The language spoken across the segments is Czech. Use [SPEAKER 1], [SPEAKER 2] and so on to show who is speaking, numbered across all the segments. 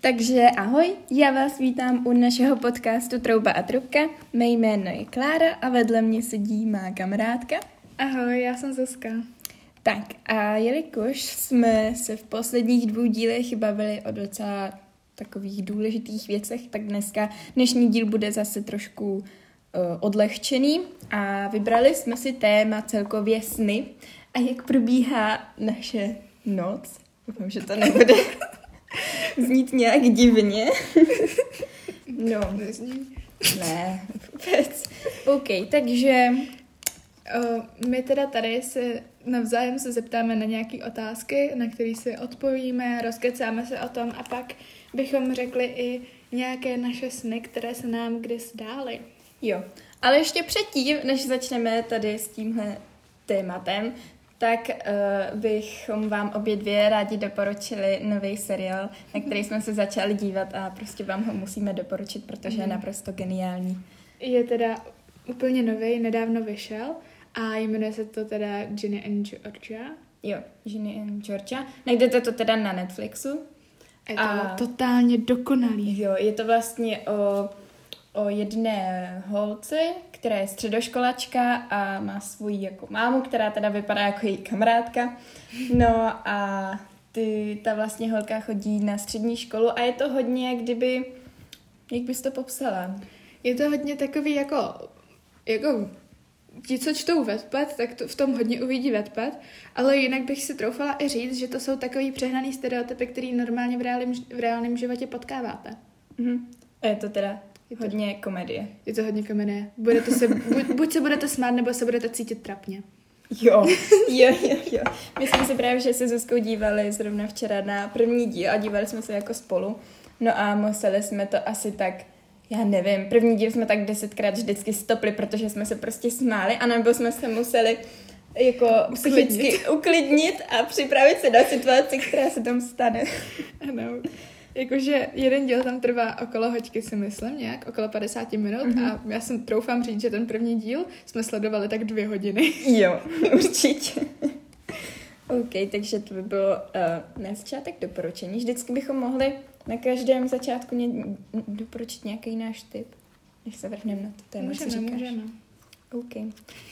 [SPEAKER 1] Takže ahoj, já vás vítám u našeho podcastu Trouba a trubka. Mé jméno je Klára a vedle mě sedí má kamarádka.
[SPEAKER 2] Ahoj, já jsem Zuzka.
[SPEAKER 1] Tak a jelikož jsme se v posledních dvou dílech bavili o docela takových důležitých věcech, tak dneska dnešní díl bude zase trošku uh, odlehčený a vybrali jsme si téma celkově sny a jak probíhá naše noc. Doufám, že to nebude znít nějak divně. no,
[SPEAKER 2] Nezní.
[SPEAKER 1] ne, vůbec. OK, takže
[SPEAKER 2] Uh, my teda tady se navzájem se zeptáme na nějaké otázky, na které si odpovíme, rozkecáme se o tom a pak bychom řekli i nějaké naše sny, které se nám kdy zdály.
[SPEAKER 1] jo. Ale ještě předtím, než začneme tady s tímhle tématem, tak uh, bychom vám obě dvě rádi doporučili nový seriál, na který jsme se začali dívat a prostě vám ho musíme doporučit, protože je
[SPEAKER 2] Mhm.
[SPEAKER 1] naprosto geniální.
[SPEAKER 2] Je teda úplně nový, nedávno vyšel a jmenuje se to teda Ginny and Georgia.
[SPEAKER 1] Jo, Ginny and Georgia. Najdete to teda na Netflixu.
[SPEAKER 2] Je to
[SPEAKER 1] A-
[SPEAKER 2] totálně dokonalý.
[SPEAKER 1] Jo, je to vlastně o, o jedné holce, která je středoškolačka a má svoji jako mámu, která teda vypadá jako její kamarádka. No a ty, ta vlastně holka chodí na střední školu a je to hodně, jak kdyby, jak bys to popsala?
[SPEAKER 2] Je to hodně takový jako, jako ti, co čtou Wattpad, tak to, v tom hodně uvidí Wattpad, ale jinak bych si troufala i říct, že to jsou takový přehnaný stereotypy, který normálně v reálném, v reálném životě potkáváte.
[SPEAKER 1] Mhm. A je to teda
[SPEAKER 2] Je to-
[SPEAKER 1] hodně komedie.
[SPEAKER 2] Je to hodně komedie. Budete se, buď, buď se budete smát, nebo se budete cítit trapně.
[SPEAKER 1] Jo, jo, jo, jo. My jsme se právě, že se Zuzkou dívali zrovna včera na první díl a dívali jsme se jako spolu. No a museli jsme to asi tak, já nevím, první díl jsme tak desetkrát vždycky stopli, protože jsme se prostě smáli a nebo jsme se museli jako psychicky uklidnit a připravit se na situaci, která se tam stane.
[SPEAKER 2] Ano. Jakože jeden díl tam trvá okolo hoďky, si myslím, nějak, okolo 50 minut
[SPEAKER 1] Mhm.
[SPEAKER 2] a já jsem troufám říct, že ten první díl jsme sledovali tak dvě hodiny.
[SPEAKER 1] Jo, určitě. OK, takže to by bylo uh, na začátek doporučení. Vždycky bychom mohli na každém začátku ně, doporučit nějaký náš tip, než se vrhneme na to téma, co
[SPEAKER 2] Můžeme,
[SPEAKER 1] říkáš.
[SPEAKER 2] můžeme.
[SPEAKER 1] OK.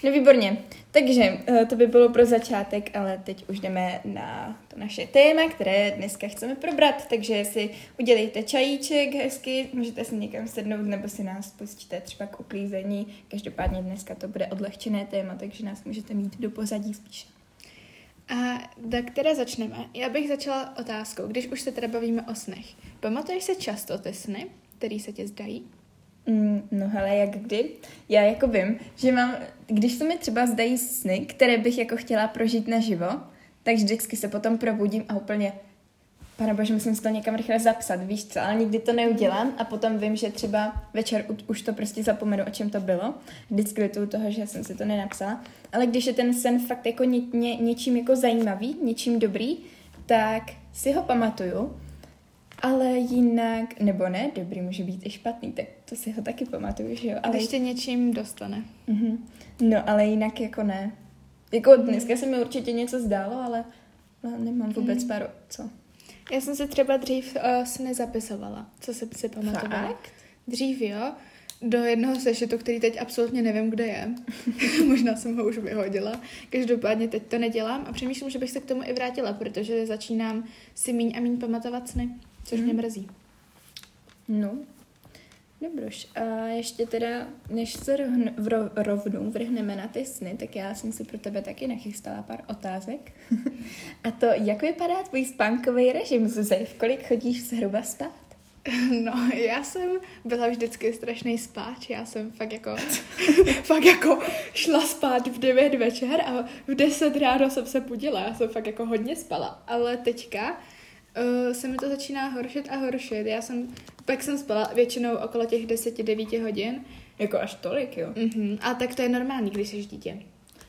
[SPEAKER 1] No výborně. Takže uh, to by bylo pro začátek, ale teď už jdeme na to naše téma, které dneska chceme probrat. Takže si udělejte čajíček hezky, můžete si někam sednout nebo si nás pustíte třeba k uklízení. Každopádně dneska to bude odlehčené téma, takže nás můžete mít do pozadí spíš.
[SPEAKER 2] A tak teda začneme. Já bych začala otázkou, když už se teda bavíme o snech. Pamatuješ se často ty sny, které se ti zdají?
[SPEAKER 1] Mm, no hele, jak kdy? Já jako vím, že mám, když se mi třeba zdají sny, které bych jako chtěla prožít naživo, tak vždycky se potom probudím a úplně, pane bože, musím si to někam rychle zapsat, víš co, ale nikdy to neudělám a potom vím, že třeba večer už to prostě zapomenu, o čem to bylo. Vždycky lituju toho, že jsem si to nenapsala. Ale když je ten sen fakt jako ně, ně, něčím jako zajímavý, něčím dobrý, tak si ho pamatuju. Ale jinak, nebo ne, dobrý může být i špatný, tak to si ho taky pamatuju, že jo?
[SPEAKER 2] Ale když tě něčím dostane.
[SPEAKER 1] Mhm. No, ale jinak jako ne. Jako dneska se mi určitě něco zdálo, ale ale nemám vůbec
[SPEAKER 2] Mhm.
[SPEAKER 1] pár co.
[SPEAKER 2] Já jsem si třeba dřív uh, sny zapisovala, co jsem si pamatovala.
[SPEAKER 1] Fakt?
[SPEAKER 2] Dřív jo, do jednoho sešitu, který teď absolutně nevím, kde je. Možná jsem ho už vyhodila. Každopádně teď to nedělám a přemýšlím, že bych se k tomu i vrátila, protože začínám si míň a míň pamatovat sny, což mě
[SPEAKER 1] Mhm.
[SPEAKER 2] mrzí.
[SPEAKER 1] No, dobroš. A ještě teda, než se rovn, rovnou vrhneme na ty sny, tak já jsem si pro tebe taky nachystala pár otázek. A to, jak vypadá tvůj spánkový režim, Zuzi? V kolik chodíš zhruba spát?
[SPEAKER 2] No, já jsem byla vždycky strašný spáč, já jsem fakt jako, fakt jako šla spát v 9 večer a v 10 ráno jsem se budila, já jsem fakt jako hodně spala, ale teďka uh, se mi to začíná horšit a horšit, já jsem, pak jsem spala většinou okolo těch 10-9 hodin,
[SPEAKER 1] Jako až tolik, jo?
[SPEAKER 2] mhm. a tak to je normální, když jsi dítě.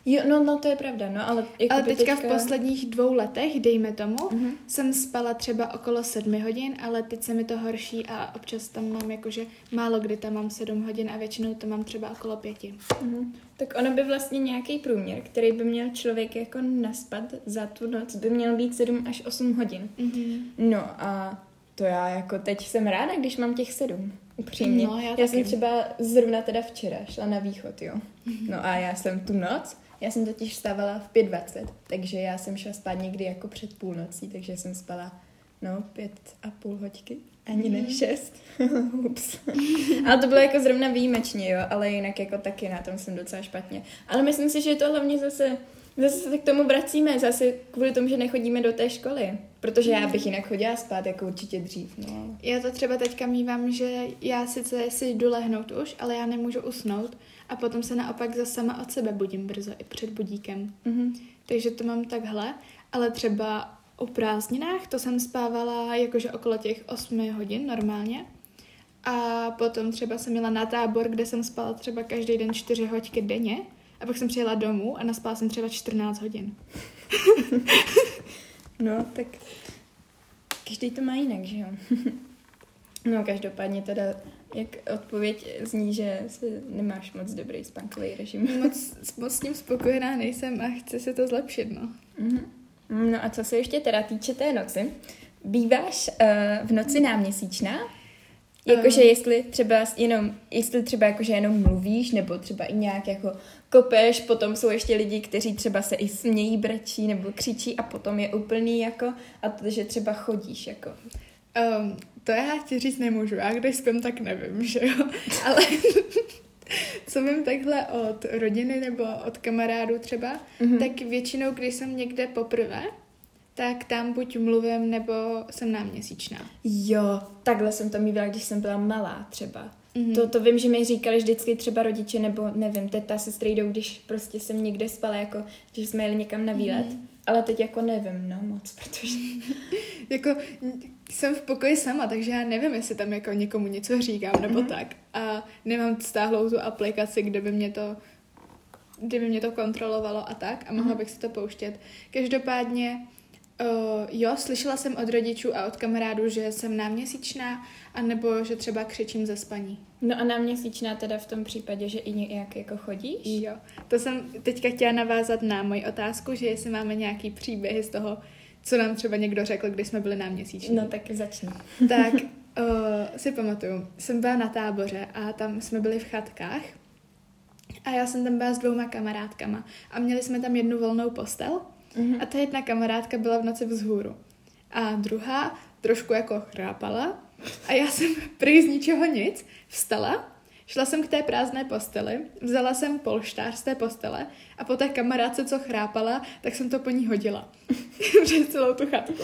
[SPEAKER 1] Jo, no, no to je pravda, no, ale jako
[SPEAKER 2] Ale
[SPEAKER 1] by
[SPEAKER 2] teďka v posledních dvou letech, dejme tomu,
[SPEAKER 1] Mhm.
[SPEAKER 2] jsem spala třeba okolo sedmi hodin, ale teď se mi to horší a občas tam mám jakože málo kdy tam mám sedm hodin a většinou to mám třeba okolo pěti.
[SPEAKER 1] Mhm. Tak ono by vlastně nějaký průměr, který by měl člověk jako naspat za tu noc, by měl být 7 až 8 hodin.
[SPEAKER 2] Mm-hmm.
[SPEAKER 1] No a To já jako teď jsem ráda, když mám těch sedm. Upřímně.
[SPEAKER 2] No, já
[SPEAKER 1] já jsem třeba zrovna teda včera šla na východ, jo. No a já jsem tu noc, já jsem totiž vstávala v 5.20, takže já jsem šla spát někdy jako před půlnocí, takže jsem spala no pět a půl hoďky, ani ne šest. Ups. ale to bylo jako zrovna výjimečně, jo, ale jinak jako taky na tom jsem docela špatně. Ale myslím si, že je to hlavně zase, zase se k tomu vracíme, zase kvůli tomu, že nechodíme do té školy. Protože já bych jinak chodila spát jako určitě dřív, no.
[SPEAKER 2] Já to třeba teďka mývám, že já sice si jdu lehnout už, ale já nemůžu usnout a potom se naopak zase sama od sebe budím brzo i před budíkem.
[SPEAKER 1] Mhm.
[SPEAKER 2] Takže to mám takhle, ale třeba o prázdninách to jsem spávala jakože okolo těch 8 hodin normálně. A potom třeba jsem měla na tábor, kde jsem spala třeba každý den 4 hoďky denně. A pak jsem přijela domů a naspala jsem třeba 14 hodin.
[SPEAKER 1] No, tak každý to má jinak, že jo? no, každopádně teda, jak odpověď zní, že si nemáš moc dobrý spánkový režim.
[SPEAKER 2] Moc, moc s tím spokojená nejsem a chci si to zlepšit, no.
[SPEAKER 1] Mhm. No a co se ještě teda týče té noci, býváš uh, v noci náměsíčná? Jakože
[SPEAKER 2] Ehm.
[SPEAKER 1] jestli třeba jenom, jestli třeba jakože jenom mluvíš, nebo třeba i nějak jako kopeš, potom jsou ještě lidi, kteří třeba se i smějí, brečí nebo křičí a potom je úplný jako, a to, že třeba chodíš jako.
[SPEAKER 2] Um, to já ti říct nemůžu, já když spím, tak nevím, že jo. Ale co vím takhle od rodiny nebo od kamarádů třeba,
[SPEAKER 1] Mhm.
[SPEAKER 2] mm-hmm. tak většinou, když jsem někde poprvé, tak tam buď mluvím, nebo jsem náměsíčná.
[SPEAKER 1] Jo, takhle jsem to mývala, když jsem byla malá třeba.
[SPEAKER 2] Mhm.
[SPEAKER 1] To, to vím, že mi říkali vždycky třeba rodiče, nebo nevím, teta se strejdou, když prostě jsem někde spala, jako, že jsme jeli někam na výlet. Ale teď jako nevím, no moc, protože...
[SPEAKER 2] Jako jsem v pokoji sama, takže já nevím, jestli tam jako někomu něco říkám nebo
[SPEAKER 1] Mhm.
[SPEAKER 2] tak. A nemám stáhlou tu aplikaci, kde by mě to kdyby mě to kontrolovalo a tak a mohla
[SPEAKER 1] Mhm.
[SPEAKER 2] bych si to pouštět. Každopádně Uh, jo, slyšela jsem od rodičů a od kamarádů, že jsem náměsíčná, anebo že třeba křičím ze spaní.
[SPEAKER 1] No a na měsíčná teda v tom případě, že i nějak jako chodíš?
[SPEAKER 2] Jo, to jsem teďka chtěla navázat na moji otázku, že jestli máme nějaký příběhy z toho, co nám třeba někdo řekl, když jsme byli náměsíční.
[SPEAKER 1] No tak začni.
[SPEAKER 2] Tak uh, si pamatuju, jsem byla na táboře a tam jsme byli v chatkách a já jsem tam byla s dvouma kamarádkama a měli jsme tam jednu volnou postel
[SPEAKER 1] Mhm.
[SPEAKER 2] a ta jedna kamarádka byla v noci vzhůru a druhá trošku jako chrápala a já jsem prý z ničeho nic vstala, šla jsem k té prázdné posteli, vzala jsem polštář z té postele a po té kamarádce, co chrápala, tak jsem to po ní hodila přes celou tu chatku.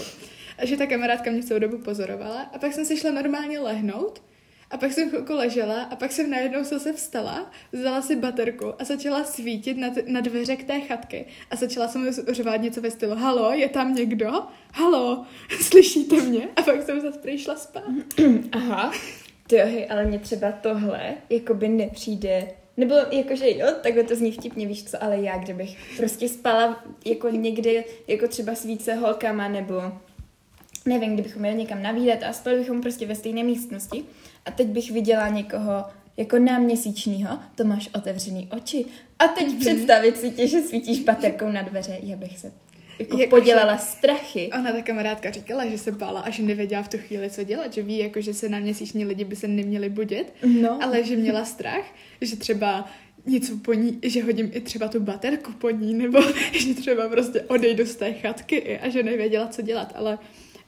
[SPEAKER 2] A že ta kamarádka mě celou dobu pozorovala a pak jsem si šla normálně lehnout a pak jsem chvilku ležela a pak jsem najednou se vstala, vzala si baterku a začala svítit na, t- na dveře k té chatky a začala jsem řvát něco ve stylu Halo, je tam někdo? Halo, slyšíte mě? A pak jsem zase přišla spát.
[SPEAKER 1] Aha. Ty hej, ale mě třeba tohle jakoby nepřijde nebo jakože jo, takhle to zní vtipně, víš co, ale já, kdybych prostě spala jako někde, jako třeba s více holkama, nebo nevím, kdybychom jeli někam na výlet a spali bychom prostě ve stejné místnosti a teď bych viděla někoho jako náměsíčního, to máš otevřený oči. A teď mm-hmm. představit si tě, že svítíš baterkou na dveře, já bych se jako
[SPEAKER 2] Jakože-
[SPEAKER 1] podělala strachy.
[SPEAKER 2] Ona, ta kamarádka, říkala, že se bála a že nevěděla v tu chvíli, co dělat, že ví, jako, že se na měsíční lidi by se neměli budit,
[SPEAKER 1] No.
[SPEAKER 2] ale že měla strach, že třeba něco po ní, že hodím i třeba tu baterku po ní, nebo že třeba prostě odejdu z té chatky a že nevěděla, co dělat, ale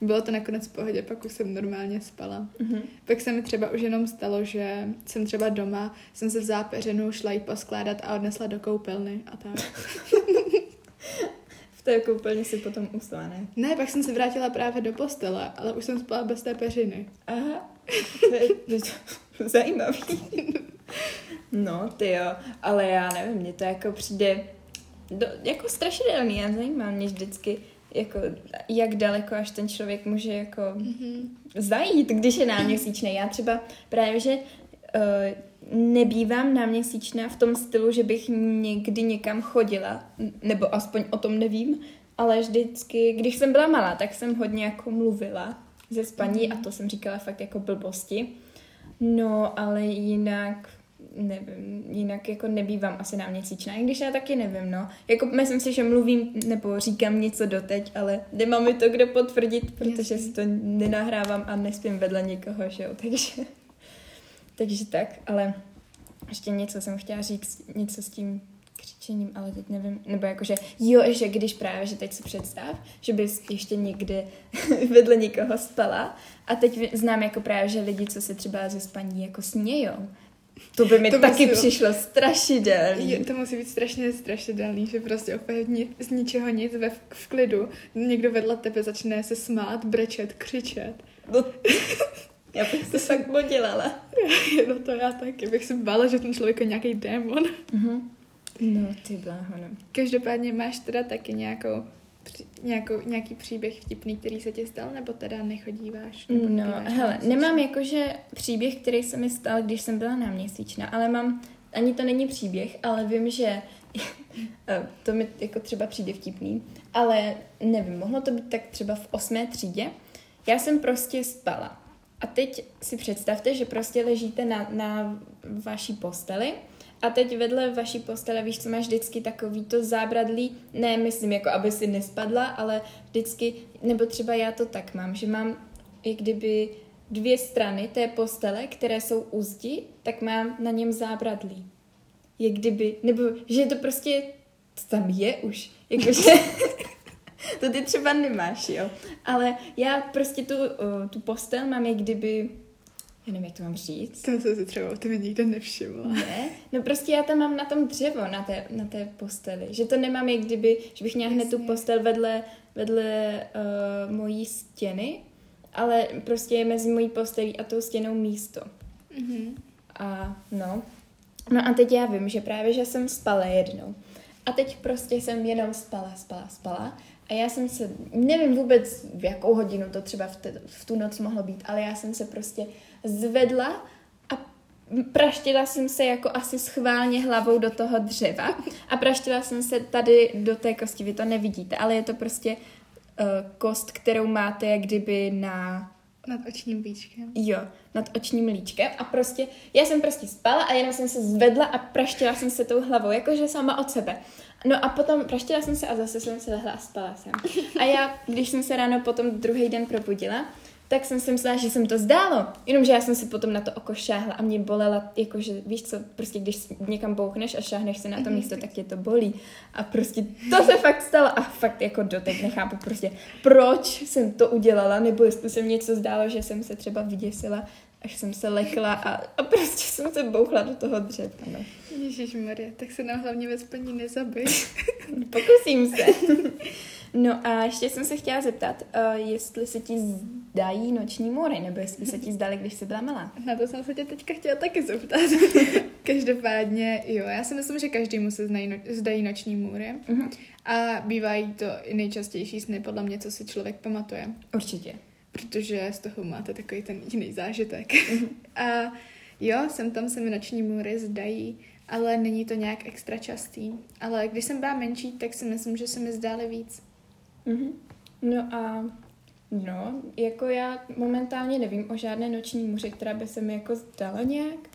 [SPEAKER 2] bylo to nakonec v pohodě, pak už jsem normálně spala.
[SPEAKER 1] Mhm.
[SPEAKER 2] Pak se mi třeba už jenom stalo, že jsem třeba doma, jsem se vzala peřinu, šla jí poskládat a odnesla do koupelny a tak.
[SPEAKER 1] V té koupelně si potom usla, ne?
[SPEAKER 2] Ne, pak jsem se vrátila právě do postele, ale už jsem spala bez té peřiny.
[SPEAKER 1] Aha, to je, to je zajímavý. No, ty jo, ale já nevím, mně to jako přijde do, jako strašidelný a zajímá mě vždycky, jako jak daleko až ten člověk může jako
[SPEAKER 2] Mm-hmm.
[SPEAKER 1] zajít, když je náměsíčný. Já třeba právě, že uh, nebývám náměsíčná v tom stylu, že bych někdy někam chodila, nebo aspoň o tom nevím, ale vždycky, když jsem byla malá, tak jsem hodně jako mluvila ze spaní a to jsem říkala fakt jako blbosti. No, ale jinak nevím, jinak jako nebývám asi náměsíčná, i když já taky nevím, no. Jako myslím si, že mluvím nebo říkám něco doteď, ale nemám mi to kdo potvrdit, protože si to nenahrávám a nespím vedle nikoho, že jo, takže, takže tak, ale ještě něco jsem chtěla říct, něco s tím křičením, ale teď nevím, nebo jakože, jo, že když právě, že teď si představ, že bys ještě někde vedle někoho spala a teď znám jako právě, že lidi, co se třeba ze spaní jako smějou. To by mi
[SPEAKER 2] To
[SPEAKER 1] taky
[SPEAKER 2] musí-
[SPEAKER 1] přišlo strašidelný.
[SPEAKER 2] Je, to musí být strašně strašidelný, že prostě ni, z ničeho nic ve, v klidu někdo vedle tebe začne se smát, brečet, křičet.
[SPEAKER 1] No, já bych to fakt podělala.
[SPEAKER 2] No to já taky, bych se bála, že ten člověk je nějaký démon.
[SPEAKER 1] Mhm. No, ty bláho, no.
[SPEAKER 2] Každopádně máš teda taky nějakou, nějakou, nějaký příběh vtipný, který se ti stal, nebo teda nechodíváš? Nebo
[SPEAKER 1] No,
[SPEAKER 2] nebýváš
[SPEAKER 1] hele, nemám jakože příběh, který se mi stal, když jsem byla náměsíčná, ale mám, ani to není příběh, ale vím, že eh, to mi jako třeba přijde vtipný, ale nevím, mohlo to být tak třeba v osmé třídě. Já jsem prostě spala. A teď si představte, že prostě ležíte na, na vaší posteli a teď vedle vaší postele, víš, co máš vždycky takový to zábradlí, ne, myslím, jako aby si nespadla, ale vždycky, nebo třeba já to tak mám, že mám jak kdyby dvě strany té postele, které jsou u zdi, tak mám na něm zábradlí. Jak kdyby, nebo že to prostě to tam je už. Jakože, to ty třeba nemáš, jo. Ale já prostě tu, o, tu postel mám jak kdyby, já nevím, jak to mám říct.
[SPEAKER 2] To jsem si třeba o tebe nikdy nevšimla.
[SPEAKER 1] Ne, no prostě já tam mám na tom dřevo, na té, na té posteli. Že to nemám jak kdyby, že bych měla hned tu postel vedle, vedle uh, mojí stěny, ale prostě je mezi mojí postelí a tou stěnou místo.
[SPEAKER 2] Mhm.
[SPEAKER 1] A no. No a teď já vím, že právě, že jsem spala jednou. A teď prostě jsem jenom spala, spala, spala. A já jsem se, nevím vůbec v jakou hodinu to třeba v, te, v tu noc mohlo být, ale já jsem se prostě zvedla a praštila jsem se jako asi schválně hlavou do toho dřeva a praštila jsem se tady do té kosti, vy to nevidíte, ale je to prostě uh, kost, kterou máte jak kdyby na
[SPEAKER 2] Nad očním bíčkem.
[SPEAKER 1] Jo, nad očním líčkem a prostě, já jsem prostě spala a jenom jsem se zvedla a praštila jsem se tou hlavou, jakože sama od sebe. No a potom praštila jsem se a zase jsem se lehla a spala jsem. A já, když jsem se ráno potom druhý den probudila, tak jsem si myslela, že jsem to zdálo. Jenomže já jsem si potom na to oko šáhla a mě bolela, jakože víš co, prostě když někam bouchneš a šáhneš se na to místo, tak tě to bolí. A prostě to se fakt stalo a fakt jako doteď nechápu prostě, proč jsem to udělala, nebo jestli se mi něco zdálo, že jsem se třeba vyděsila, až jsem se lekla a, a prostě jsem se bouchla do toho dřeva. No.
[SPEAKER 2] Ježíš Maria, tak se nám hlavně ve spaní nezabij.
[SPEAKER 1] Pokusím se. No a ještě jsem se chtěla zeptat, uh, jestli se ti zdají noční můry, nebo jestli se ti zdali, když jsi byla malá.
[SPEAKER 2] Na to jsem se tě teďka chtěla taky zeptat. Každopádně, jo, já si myslím, že každému se znají, no, zdají noční můry.
[SPEAKER 1] Mhm.
[SPEAKER 2] A bývají to i nejčastější sny, podle mě, co si člověk pamatuje.
[SPEAKER 1] Určitě.
[SPEAKER 2] Protože z toho máte takový ten jiný zážitek. A jo, sem tam se mi noční můry zdají, ale není to nějak extra častý. Ale když jsem byla menší, tak si myslím, že se mi zdály víc.
[SPEAKER 1] Mhm. No a no, jako já momentálně nevím o žádné noční můře, která by se mi jako zdala nějak,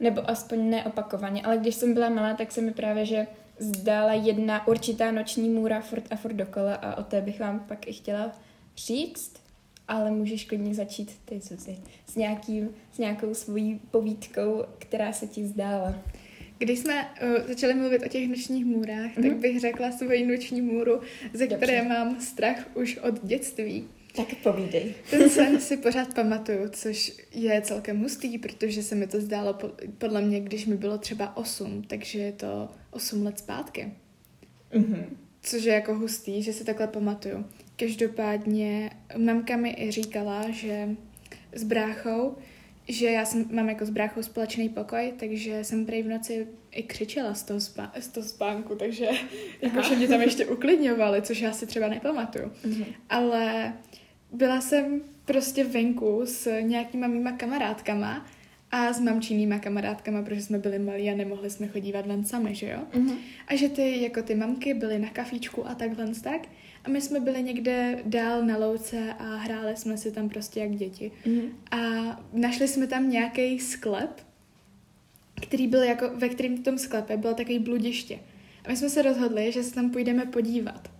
[SPEAKER 1] nebo aspoň neopakovaně, ale když jsem byla malá, tak se mi právě, že zdála jedna určitá noční můra furt a furt dokola a o té bych vám pak i chtěla říct, ale můžeš klidně začít ty, Zuzi, s, nějakým, s nějakou svojí povídkou, která se ti zdála.
[SPEAKER 2] Když jsme uh, začali mluvit o těch nočních můrách, mm-hmm. tak
[SPEAKER 1] Mhm.
[SPEAKER 2] bych řekla svoji noční můru, ze
[SPEAKER 1] Dobře.
[SPEAKER 2] které mám strach už od dětství.
[SPEAKER 1] Tak povídej.
[SPEAKER 2] Ten sen si pořád pamatuju, což je celkem hustý, protože se mi to zdálo po- podle mě, když mi bylo třeba 8, takže je to 8 let zpátky.
[SPEAKER 1] Mhm.
[SPEAKER 2] Což je jako hustý, že si takhle pamatuju. Každopádně mamka mi i říkala, že s bráchou, že já jsem, mám jako s bráchou společný pokoj, takže jsem prej v noci i křičela z toho, spá, z toho spánku, takže jakože mě tam ještě uklidňovali, což já si třeba nepamatuju.
[SPEAKER 1] Mhm.
[SPEAKER 2] Ale byla jsem prostě venku s nějakýma mýma kamarádkama a s mamčinýma kamarádkama, protože jsme byli malí a nemohli jsme chodívat ven sami, že jo?
[SPEAKER 1] Mhm.
[SPEAKER 2] A že ty, jako ty mamky, byly na kafíčku a takhle tak. A my jsme byli někde dál na louce a hráli jsme si tam prostě jak děti.
[SPEAKER 1] Mhm.
[SPEAKER 2] A našli jsme tam nějaký sklep který byl jako, ve kterém v tom sklepě bylo takový bludiště. A my jsme se rozhodli, že se tam půjdeme podívat.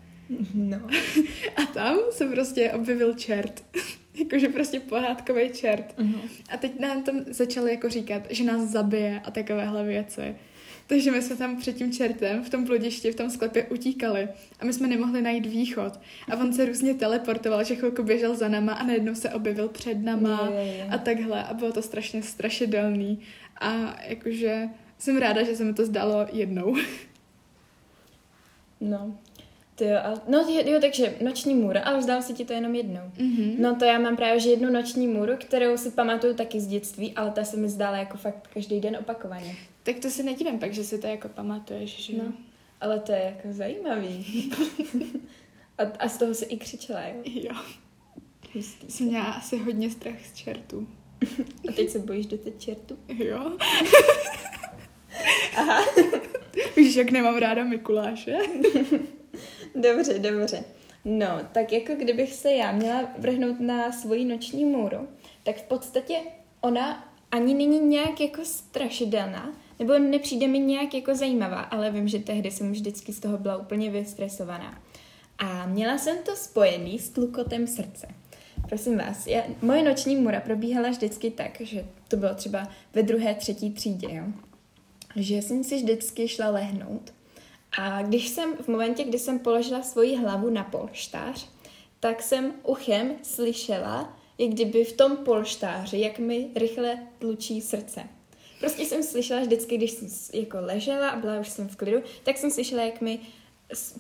[SPEAKER 1] No.
[SPEAKER 2] A tam se prostě objevil čert. Jakože prostě pohádkový čert.
[SPEAKER 1] Uh-huh.
[SPEAKER 2] A teď nám tam začali jako říkat, že nás zabije a takovéhle věci. Takže my jsme tam před tím čertem v tom bludišti, v tom sklepě utíkali a my jsme nemohli najít východ. A on se různě teleportoval, že chvilku běžel za nama a najednou se objevil před nama
[SPEAKER 1] Je, je, je.
[SPEAKER 2] a takhle. A bylo to strašně strašidelný. A jakože jsem ráda, že se mi to zdalo jednou.
[SPEAKER 1] No. Ty jo, ale, no jo, takže noční můra, ale zdál se ti to jenom jednou.
[SPEAKER 2] Mm-hmm.
[SPEAKER 1] No to já mám právě že jednu noční můru, kterou si pamatuju taky z dětství, ale ta se mi zdála jako fakt každý den opakovaně.
[SPEAKER 2] Tak to si nedívám pak, že si to jako pamatuješ, že jo?
[SPEAKER 1] No. Ale to je jako zajímavý. a, a z toho se i křičela, jo?
[SPEAKER 2] Jo.
[SPEAKER 1] Hustý.
[SPEAKER 2] Jsem měla asi hodně strach z čertů.
[SPEAKER 1] A teď se bojíš do té čertu?
[SPEAKER 2] Jo.
[SPEAKER 1] Aha.
[SPEAKER 2] Víš, jak nemám ráda Mikuláše?
[SPEAKER 1] Dobře, dobře. No, tak jako kdybych se já měla vrhnout na svoji noční můru, tak v podstatě ona ani není nějak jako strašidelná, nebo nepřijde mi nějak jako zajímavá, ale vím, že tehdy jsem vždycky z toho byla úplně vystresovaná. A měla jsem to spojený s tlukotem srdce. Prosím vás, já, moje noční můra probíhala vždycky tak, že to bylo třeba ve druhé, třetí třídě, jo? že jsem si vždycky šla lehnout a když jsem, v momentě, kdy jsem položila svoji hlavu na polštář, tak jsem uchem slyšela, jak kdyby v tom polštáři, jak mi rychle tlučí srdce. Prostě jsem slyšela vždycky, když jsem jako ležela a byla už jsem v klidu, tak jsem slyšela, jak mi,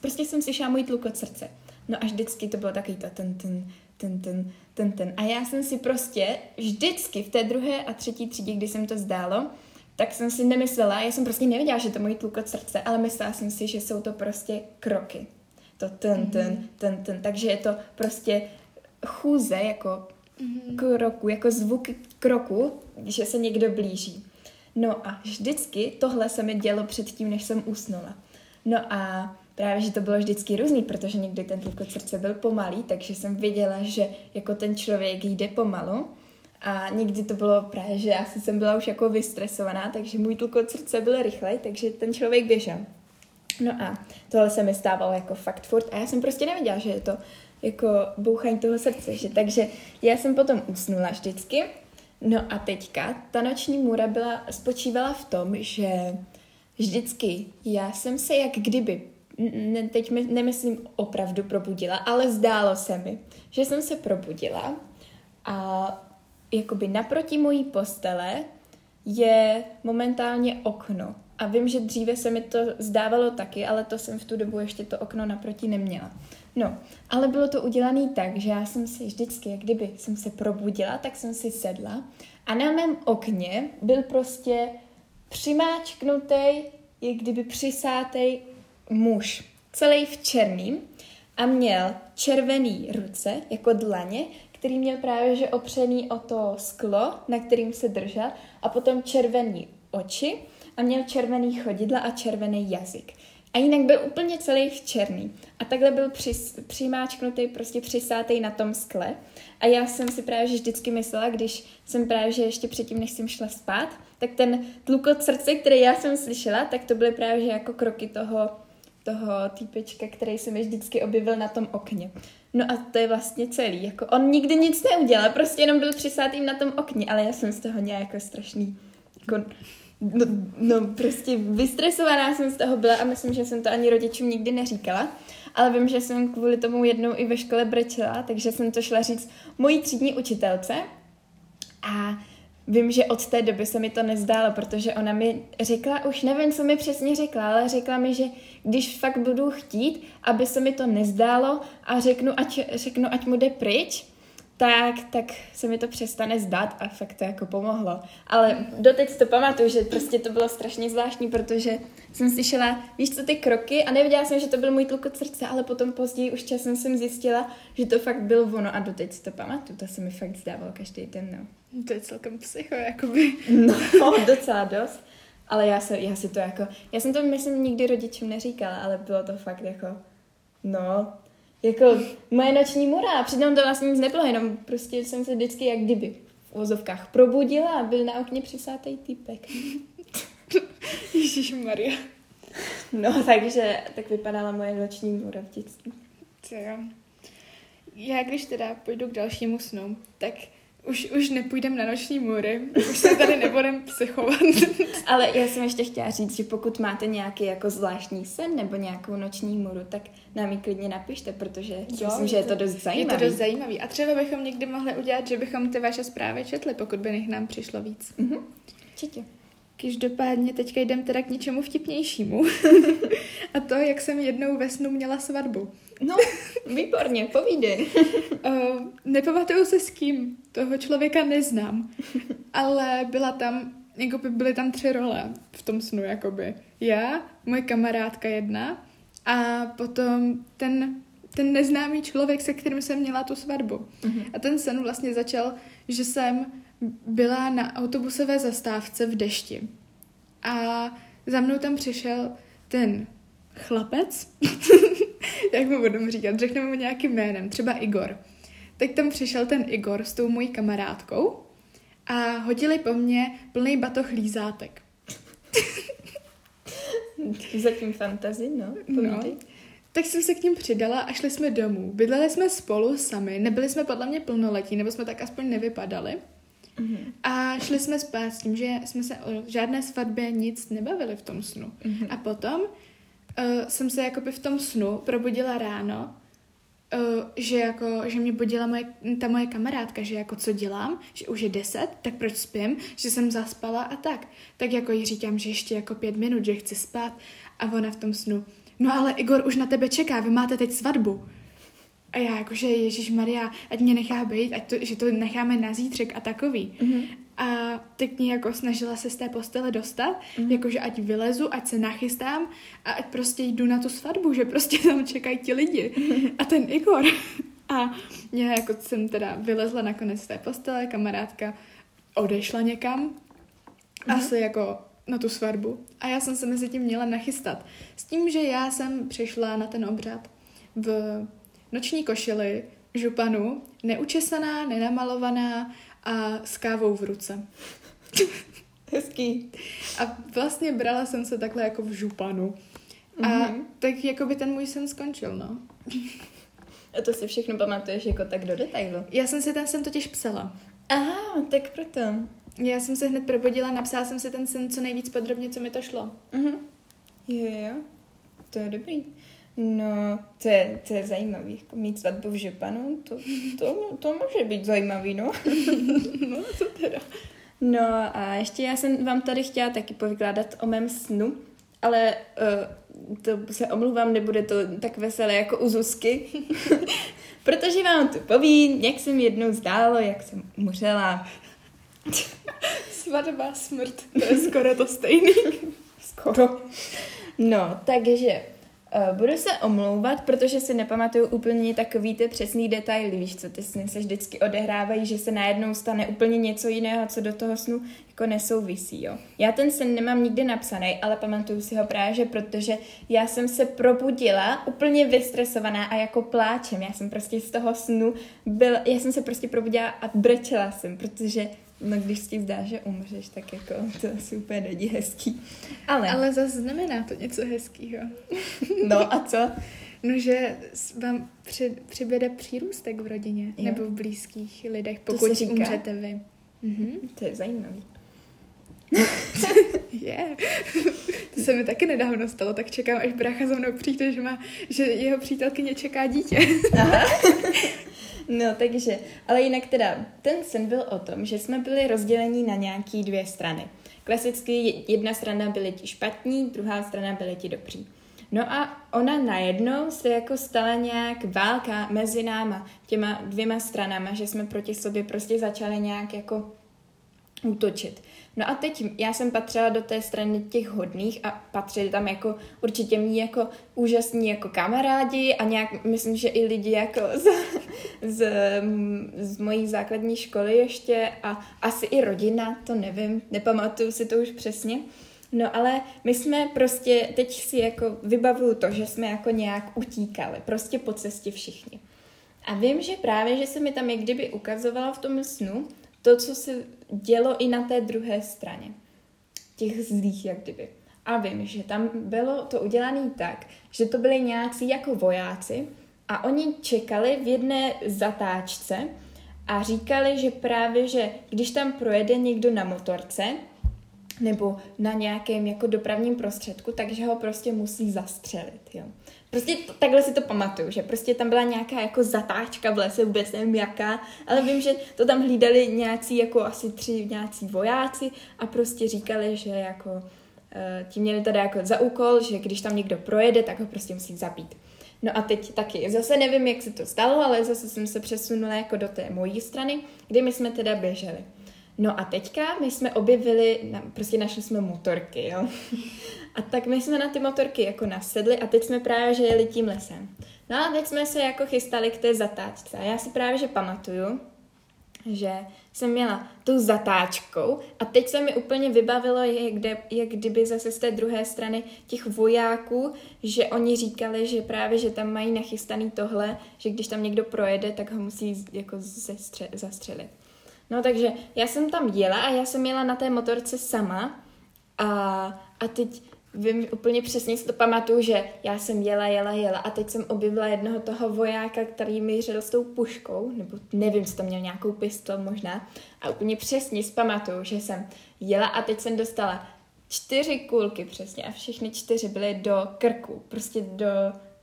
[SPEAKER 1] prostě jsem slyšela můj tlukot srdce. No a vždycky to bylo takový to ten, ten, ten, ten, ten, ten. A já jsem si prostě vždycky v té druhé a třetí třídě, kdy jsem to zdálo, tak jsem si nemyslela, já jsem prostě nevěděla, že to můj tlukot srdce, ale myslela jsem si, že jsou to prostě kroky. To ten, ten, ten, ten. Takže je to prostě chůze jako kroku, jako zvuk kroku, že se někdo blíží. No a vždycky tohle se mi dělo předtím, než jsem usnula. No a právě, že to bylo vždycky různý, protože někdy ten tlukot srdce byl pomalý, takže jsem věděla, že jako ten člověk jde pomalu. A někdy to bylo právě, že já jsem byla už jako vystresovaná, takže můj tlukot srdce byl rychlej, takže ten člověk běžel. No a tohle se mi stávalo jako fakt furt a já jsem prostě nevěděla, že je to jako bouchání toho srdce, že takže já jsem potom usnula vždycky. No a teďka ta noční můra byla, spočívala v tom, že vždycky já jsem se jak kdyby, ne, teď my, nemyslím opravdu probudila, ale zdálo se mi, že jsem se probudila a jakoby naproti mojí postele je momentálně okno. A vím, že dříve se mi to zdávalo taky, ale to jsem v tu dobu ještě to okno naproti neměla. No, ale bylo to udělané tak, že já jsem si vždycky, jak kdyby jsem se probudila, tak jsem si sedla a na mém okně byl prostě přimáčknutý, jak kdyby přisátý muž, celý v černým a měl červený ruce, jako dlaně, který měl právě že opřený o to sklo, na kterým se držel, a potom červený oči a měl červený chodidla a červený jazyk. A jinak byl úplně celý v černý. A takhle byl přis, přimáčknutý, prostě přisátý na tom skle. A já jsem si právě že vždycky myslela, když jsem právě že ještě předtím, než jsem šla spát, tak ten tlukot srdce, který já jsem slyšela, tak to byly právě že jako kroky toho, toho týpečka, který se mi vždycky objevil na tom okně. No a to je vlastně celý. Jako on nikdy nic neudělal, prostě jenom byl přisátým na tom okně, ale já jsem z toho měla jako strašný jako, no, no, prostě vystresovaná jsem z toho byla a myslím, že jsem to ani rodičům nikdy neříkala. Ale vím, že jsem kvůli tomu jednou i ve škole brečela, takže jsem to šla říct mojí třídní učitelce. A vím, že od té doby se mi to nezdálo, protože ona mi řekla, už nevím, co mi přesně řekla, ale řekla mi, že když fakt budu chtít, aby se mi to nezdálo a řeknu, ať, řeknu, ať mu jde pryč, tak, tak se mi to přestane zdát a fakt to jako pomohlo. Ale doteď si to pamatuju, že prostě to bylo strašně zvláštní, protože jsem slyšela, víš co, ty kroky a nevěděla jsem, že to byl můj tlukot srdce, ale potom později už časem jsem zjistila, že to fakt bylo ono a doteď si to pamatuju, to se mi fakt zdávalo každý den, no.
[SPEAKER 2] To je celkem psycho, jakoby.
[SPEAKER 1] No, docela dost. Ale já, se, já si to jako, já jsem to myslím nikdy rodičům neříkala, ale bylo to fakt jako, no, jako moje noční mura. Přitom to vlastně nic nebylo, jenom prostě jsem se vždycky jak kdyby v úzovkách probudila a byl na okně přisátej týpek.
[SPEAKER 2] Ježíš Maria.
[SPEAKER 1] No, takže tak vypadala moje noční můra v dětství.
[SPEAKER 2] Co jo. Já když teda půjdu k dalšímu snu, tak už, už nepůjdem na noční můry, už se tady nebudem psychovat.
[SPEAKER 1] Ale já jsem ještě chtěla říct, že pokud máte nějaký jako zvláštní sen nebo nějakou noční můru, tak nám ji klidně napište, protože jo, myslím, že je to dost zajímavé.
[SPEAKER 2] Je to dost zajímavý. A třeba bychom někdy mohli udělat, že bychom ty vaše zprávy četli, pokud by nich nám přišlo víc.
[SPEAKER 1] Mhm, určitě.
[SPEAKER 2] Každopádně teďka jdem teda k něčemu vtipnějšímu. A to, jak jsem jednou ve snu měla svatbu.
[SPEAKER 1] No, výborně, povídej.
[SPEAKER 2] uh, nepamatuju se s kým, toho člověka neznám, ale byla tam, jako by byly tam tři role v tom snu, jakoby. Já, moje kamarádka jedna a potom ten, ten neznámý člověk, se kterým jsem měla tu svatbu. Uh-huh. A ten sen vlastně začal, že jsem byla na autobusové zastávce v dešti. A za mnou tam přišel ten chlapec, jak mu budeme říkat, řekneme mu nějakým jménem, třeba Igor. Tak tam přišel ten Igor s tou mojí kamarádkou a hodili po mně plný batoh lízátek.
[SPEAKER 1] Zatím fantazy, no. no.
[SPEAKER 2] Tak jsem se k ním přidala a šli jsme domů. Bydleli jsme spolu sami, nebyli jsme podle mě plnoletí, nebo jsme tak aspoň nevypadali. Mm-hmm. A šli jsme spát s tím, že jsme se o žádné svatbě nic nebavili v tom snu. Mm-hmm. A potom uh, jsem se jakoby v tom snu probudila ráno, uh, že jako, že mě budila moje, ta moje kamarádka, že jako co dělám, že už je deset, tak proč spím, že jsem zaspala a tak. Tak jako jí říkám, že ještě jako pět minut, že chci spát a ona v tom snu, no ale Igor už na tebe čeká, vy máte teď svatbu. A já jakože Ježíš Maria, ať mě nechá být, ať to, že to necháme na zítřek a takový. Mm-hmm. A teď mě jako snažila se z té postele dostat, mm-hmm. jakože ať vylezu, ať se nachystám a ať prostě jdu na tu svatbu, že prostě tam čekají ti lidi. Mm-hmm. A ten Igor. A já jako jsem teda vylezla nakonec z té postele, kamarádka odešla někam, mm-hmm. asi jako na tu svatbu. A já jsem se mezi tím měla nachystat. S tím, že já jsem přišla na ten obřad v noční košili, županu, neučesaná, nenamalovaná a s kávou v ruce.
[SPEAKER 1] Hezký.
[SPEAKER 2] A vlastně brala jsem se takhle jako v županu. A mm-hmm. tak jako by ten můj sen skončil, no.
[SPEAKER 1] A to si všechno pamatuješ jako tak do detailu?
[SPEAKER 2] Já jsem si ten sen totiž psala.
[SPEAKER 1] Aha, tak proto.
[SPEAKER 2] Já jsem se hned probudila, napsala jsem si ten sen co nejvíc podrobně, co mi to šlo.
[SPEAKER 1] Mhm. Jo, jo. To je dobrý. No, to je, to je zajímavý. Jako mít svatbu v Županu, to, to, to může být zajímavý, no.
[SPEAKER 2] no, to teda.
[SPEAKER 1] No a ještě já jsem vám tady chtěla taky povykládat o mém snu, ale uh, to se omluvám, nebude to tak veselé jako u Zuzky, protože vám to povím, jak jsem jednou zdálo, jak jsem umřela.
[SPEAKER 2] Svatba, smrt, to je skoro to stejný.
[SPEAKER 1] skoro. No, takže budu se omlouvat, protože si nepamatuju úplně takový ty přesný detaily, víš co, ty sny se vždycky odehrávají, že se najednou stane úplně něco jiného, co do toho snu jako nesouvisí, jo. Já ten sen nemám nikdy napsaný, ale pamatuju si ho právě, protože já jsem se probudila úplně vystresovaná a jako pláčem, já jsem prostě z toho snu byl, já jsem se prostě probudila a brečela jsem, protože No když ti zdá, že umřeš, tak jako to asi úplně není hezký.
[SPEAKER 2] Ale, Ale zase znamená to něco hezkýho.
[SPEAKER 1] no a co?
[SPEAKER 2] No, že vám při, přibude přírůstek v rodině jo. nebo v blízkých lidech, pokud umřete vy.
[SPEAKER 1] Mhm. To je zajímavý.
[SPEAKER 2] Je. yeah. To se mi taky nedávno stalo, tak čekám, až brácha za mnou přijde, že, má, že jeho přítelkyně čeká dítě. Aha.
[SPEAKER 1] No, takže, ale jinak teda, ten sen byl o tom, že jsme byli rozděleni na nějaký dvě strany. Klasicky jedna strana byly ti špatní, druhá strana byly ti dobří. No a ona najednou se jako stala nějak válka mezi náma, těma dvěma stranama, že jsme proti sobě prostě začali nějak jako útočit. No a teď já jsem patřila do té strany těch hodných a patřili tam jako určitě mý jako úžasní jako kamarádi a nějak, myslím, že i lidi jako z, z, z mojí základní školy ještě a asi i rodina, to nevím, nepamatuju si to už přesně. No ale my jsme prostě, teď si jako vybavuju to, že jsme jako nějak utíkali, prostě po cestě všichni. A vím, že právě, že se mi tam jak kdyby ukazovala v tom snu, to, co se dělo i na té druhé straně. Těch zlých, jak kdyby. A vím, že tam bylo to udělané tak, že to byli nějací jako vojáci a oni čekali v jedné zatáčce a říkali, že právě, že když tam projede někdo na motorce nebo na nějakém jako dopravním prostředku, takže ho prostě musí zastřelit, jo. Prostě to, takhle si to pamatuju, že prostě tam byla nějaká jako zatáčka v lese, vůbec nevím jaká, ale vím, že to tam hlídali nějací jako asi tři nějací vojáci a prostě říkali, že jako uh, ti měli teda jako za úkol, že když tam někdo projede, tak ho prostě musí zabít. No a teď taky, zase nevím, jak se to stalo, ale zase jsem se přesunula jako do té mojí strany, kdy my jsme teda běželi. No a teďka my jsme objevili, prostě našli jsme motorky, jo. A tak my jsme na ty motorky jako nasedli a teď jsme právě že jeli tím lesem. No a teď jsme se jako chystali k té zatáčce. A já si právě že pamatuju, že jsem měla tu zatáčkou a teď se mi úplně vybavilo, jak, kde, jak kdyby zase z té druhé strany těch vojáků, že oni říkali, že právě, že tam mají nachystaný tohle, že když tam někdo projede, tak ho musí jako zastřelit. No takže já jsem tam jela a já jsem jela na té motorce sama a, a teď vím úplně přesně, si to pamatuju, že já jsem jela, jela, jela a teď jsem objevila jednoho toho vojáka, který mířil s tou puškou, nebo nevím, co tam měl nějakou pistol možná a úplně přesně si pamatuju, že jsem jela a teď jsem dostala čtyři kulky přesně a všechny čtyři byly do krku, prostě do,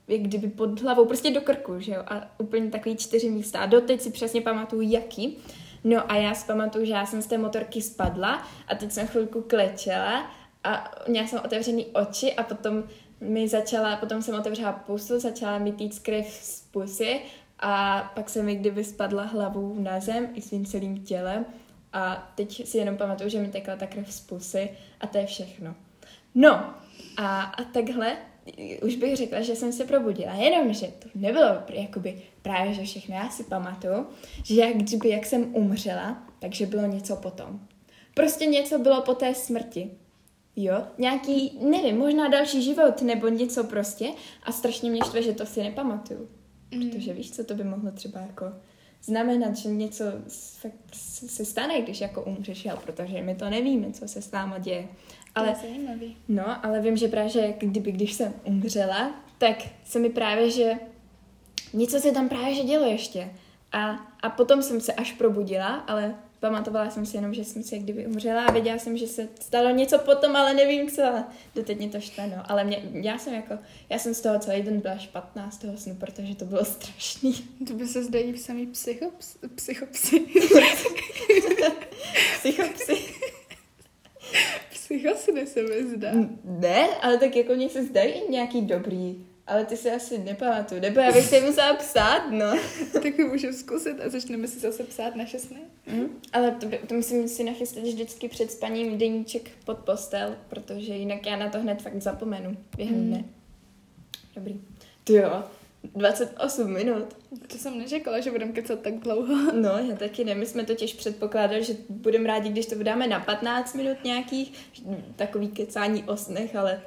[SPEAKER 1] jak kdyby pod hlavou, prostě do krku, že jo, a úplně takový čtyři místa a doteď si přesně pamatuju, jaký. No a já si pamatuju, že já jsem z té motorky spadla a teď jsem chvilku klečela a měla jsem otevřený oči a potom mi začala, potom jsem otevřela pusu, začala mi týct krev z pusy a pak jsem mi kdyby spadla hlavou na zem i svým celým tělem a teď si jenom pamatuju, že mi tekla ta krev z pusy a to je všechno. No a, a takhle už bych řekla, že jsem se probudila, jenomže to nebylo jakoby právě, že všechno. Já si pamatuju, že jak kdyby, jak jsem umřela, takže bylo něco potom. Prostě něco bylo po té smrti. Jo, nějaký, nevím, možná další život nebo něco prostě a strašně mě štve, že to si nepamatuju. Mm. Protože víš, co to by mohlo třeba jako znamenat, že něco fakt se stane, když jako umřeš, protože my to nevíme, co se s náma děje.
[SPEAKER 2] Ale, to je zajímavý.
[SPEAKER 1] No, ale vím, že právě, že kdyby, když jsem umřela, tak se mi právě, že něco se tam právě že dělo ještě. A, a potom jsem se až probudila, ale pamatovala jsem si jenom, že jsem se kdyby umřela a věděla jsem, že se stalo něco potom, ale nevím co. Doteď mě to štve, no. Ale mě, já jsem jako, já jsem z toho celý den byla špatná z toho snu, protože to bylo strašný.
[SPEAKER 2] To by se zdají v samý psychops, psychopsy.
[SPEAKER 1] psychopsy.
[SPEAKER 2] Psychosny se mi zdá.
[SPEAKER 1] Ne, ale tak jako mě se zdají nějaký dobrý. Ale ty si asi nepamatuju, nebo já bych si musela psát, no.
[SPEAKER 2] tak můžeme zkusit a začneme si zase psát naše sny.
[SPEAKER 1] Mm, ale to, by, to musím si nachystat vždycky před spaním deníček pod postel, protože jinak já na to hned fakt zapomenu během mm. dne. Dobrý. Ty jo, 28 minut.
[SPEAKER 2] To jsem neřekla, že budeme kecat tak dlouho.
[SPEAKER 1] No, já taky ne. My jsme totiž předpokládali, že budeme rádi, když to vydáme na 15 minut nějakých, takový kecání o snech, ale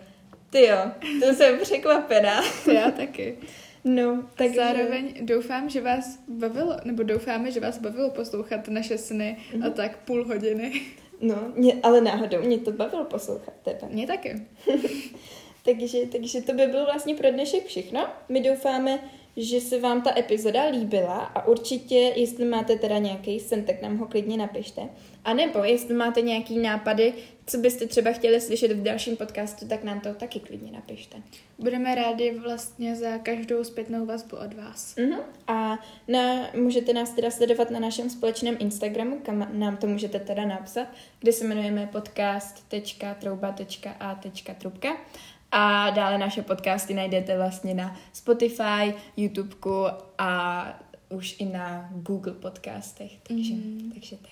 [SPEAKER 1] ty jo, to jsem překvapená.
[SPEAKER 2] Já taky.
[SPEAKER 1] No, tak
[SPEAKER 2] zároveň doufám, že vás bavilo, nebo doufáme, že vás bavilo poslouchat naše sny mm-hmm. a mhm. tak půl hodiny.
[SPEAKER 1] No, mě, ale náhodou mě to bavilo poslouchat tebe.
[SPEAKER 2] Mě taky.
[SPEAKER 1] takže, takže to by bylo vlastně pro dnešek všechno. My doufáme, že se vám ta epizoda líbila a určitě, jestli máte teda nějaký sen, tak nám ho klidně napište. A nebo jestli máte nějaký nápady, co byste třeba chtěli slyšet v dalším podcastu, tak nám to taky klidně napište.
[SPEAKER 2] Budeme rádi vlastně za každou zpětnou vazbu od vás.
[SPEAKER 1] Uh-huh. A na, můžete nás teda sledovat na našem společném Instagramu, kam nám to můžete teda napsat, kde se jmenujeme podcast.trouba.a.trubka. A dále naše podcasty najdete vlastně na Spotify, YouTubeku a už i na Google podcastech. Takže, mm. takže tak.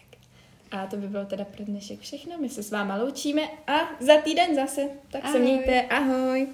[SPEAKER 1] A to by bylo teda pro dnešek všechno. My se s váma loučíme a za týden zase. Tak ahoj. se mějte. Ahoj.